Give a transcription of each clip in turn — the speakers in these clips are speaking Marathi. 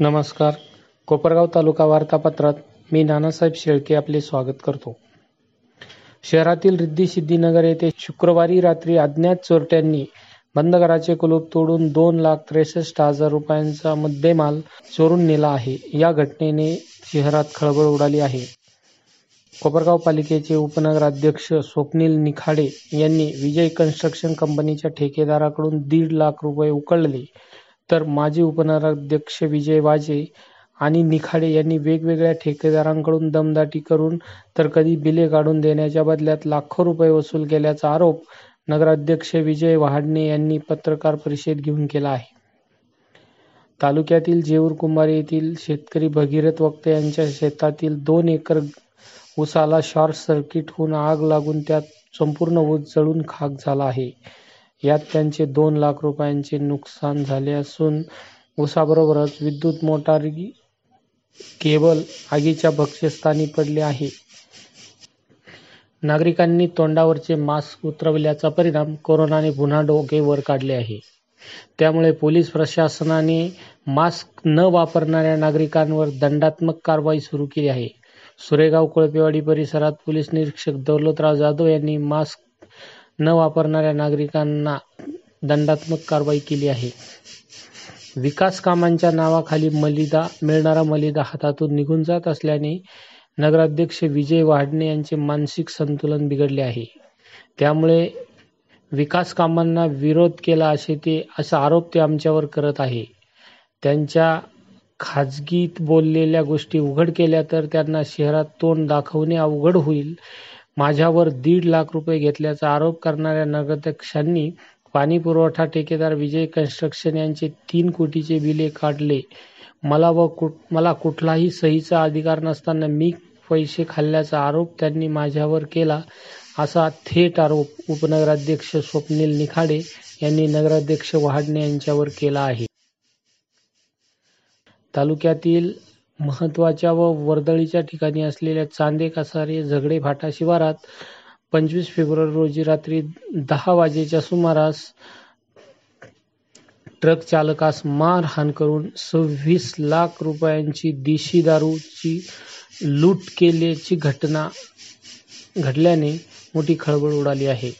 नमस्कार. कोपरगाव तालुका वार्तापत्रात मी नानासाहेब शेळके आपले स्वागत करतो. शहरातील रिद्धी सिद्धीनगर येथे शुक्रवारी रात्री अज्ञात चोरट्यांनी बंद घराचे कुलूप तोडून दोन लाख त्रेसष्ट हजार रुपयांचा मुद्देमाल चोरून नेला आहे. या घटनेने शहरात खळबळ उडाली आहे. कोपरगाव पालिकेचे उपनगराध्यक्ष स्वप्नील निखाडे यांनी विजय कन्स्ट्रक्शन कंपनीच्या ठेकेदाराकडून दीड लाख रुपये उकळले. तर माजी उपनगराध्यक्ष विजय वाजे आणि निखाडे यांनी वेगवेगळ्या ठेकेदारांकडून दमदाटी करून तर कधी बिले काढून देण्याच्या बदल्यात लाखो रुपये वसूल केल्याचा आरोप नगराध्यक्ष विजय वहाडणे यांनी पत्रकार परिषद घेऊन केला आहे. तालुक्यातील जेऊर कुंभार येथील शेतकरी भगीरथ वक्ते यांच्या शेतातील दोन एकर ऊसाला शॉर्ट सर्किट होऊन आग लागून त्यात संपूर्ण ऊस जळून खाक झाला आहे. यात त्यांचे दोन लाख रुपयांचे नुकसान झाले असून ऊसाबरोबरच विद्युत मोटार केबल आगीच्या भक्ष्यस्थानी पडले आहे. नागरिकांनी तोंडावरचे मास्क उतरवल्याचा परिणाम कोरोनाने पुन्हा डोके वर काढले आहे. त्यामुळे पोलीस प्रशासनाने मास्क न वापरणाऱ्या नागरिकांवर दंडात्मक कारवाई सुरू केली आहे. सुरेगाव कोळपेवाडी परिसरात पोलीस निरीक्षक दौलतराव जाधव यांनी मास्क न वापरणाऱ्या नागरिकांना दंडात्मक कारवाई केली आहे. विकास कामांच्या नावाखाली मलिदा मिळणारा मलिदा हातातून निघून जात असल्याने नगराध्यक्ष विजय वाढणे यांचे मानसिक संतुलन बिघडले आहे. त्यामुळे विकास कामांना विरोध केला असे ते असा आरोप ते आमच्यावर करत आहे. त्यांच्या खाजगीत बोललेल्या गोष्टी उघड केल्या तर त्यांना शहरात तोंड दाखवणे अवघड होईल माझ्यावर दीड लाख रुपये घेतल्याचा आरोप करणाऱ्या नगराध्यक्षांनी पाणी पुरवठा ठेकेदार विजय कन्स्ट्रक्शन यांचे तीन कोटीचे बिले काढले. मला व मला कुठलाही सहीचा अधिकार नसताना मी पैसे खाल्ल्याचा आरोप त्यांनी माझ्यावर केला असा थेट आरोप उपनगराध्यक्ष स्वप्नील निखाडे यांनी नगराध्यक्ष वहाडणे यांच्यावर केला आहे. तालुक्यातील महत्त्वाच्या व वर्दळीच्या ठिकाणी असलेल्या चांदे कसारे झगडे फाटा शिवारात पंचवीस फेब्रुवारी रोजी रात्री दहा वाजेच्या सुमारास ट्रक चालकास मारहाण करून सव्वीस लाख रुपयांची देशी दारूची लूट केल्याची घटना घडल्याने मोठी खळबळ उडाली आहे.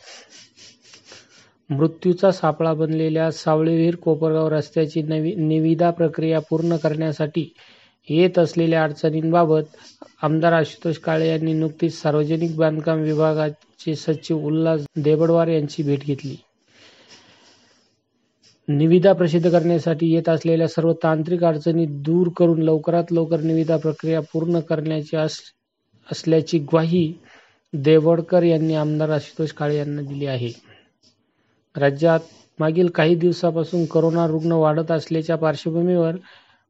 मृत्यूचा सापळा बनलेल्या सावळेविहीर कोपरगाव रस्त्याची नवी निविदा प्रक्रिया पूर्ण करण्यासाठी येत असलेल्या अडचणींबाबत आमदार आशुतोष काळे यांनी नुकतीच सार्वजनिक बांधकाम विभागाचे सचिव उल्हास देबडवार यांची भेट घेतली. निविदा प्रसिद्ध करण्यासाठी येत असलेल्या सर्व तांत्रिक अडचणी दूर करून लवकरात लवकर निविदा प्रक्रिया पूर्ण करण्याची असल्याची ग्वाही देवडकर यांनी आमदार आशुतोष काळे यांना दिली आहे. राज्यात मागील काही दिवसापासून करोना रुग्ण वाढत असल्याच्या पार्श्वभूमीवर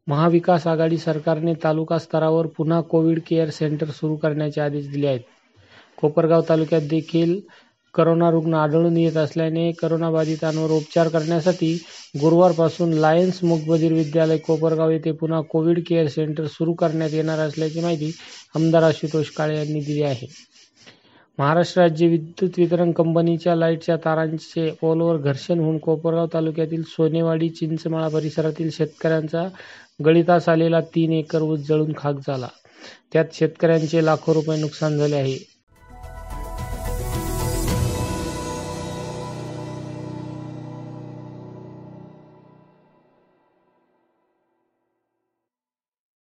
महाविकास आघाडी सरकारने तालुका स्तरावर पुन्हा कोविड केअर सेंटर सुरू करण्याचे आदेश दिले आहेत. कोपरगाव तालुक्यात देखील करोना रुग्ण आढळून येत असल्याने करोनाबाधितांवर उपचार करण्यासाठी गुरुवारपासून लायन्स मुकबधीर विद्यालय कोपरगाव येथे पुन्हा कोविड केअर सेंटर सुरू करण्यात येणार असल्याची माहिती आमदार आशुतोष काळे यांनी दिली आहे. महाराष्ट्र राज्य विद्युत वितरण कंपनीच्या लाईटच्या तारांचे पोलवर घर्षण होऊन कोपरगाव तालुक्यातील सोनेवाडी चिंचमाळा परिसरातील शेतकऱ्यांचा गळितास आलेला तीन एकर ऊस जळून खाक झाला. त्यात शेतकऱ्यांचे लाखो रुपये नुकसान झाले आहे.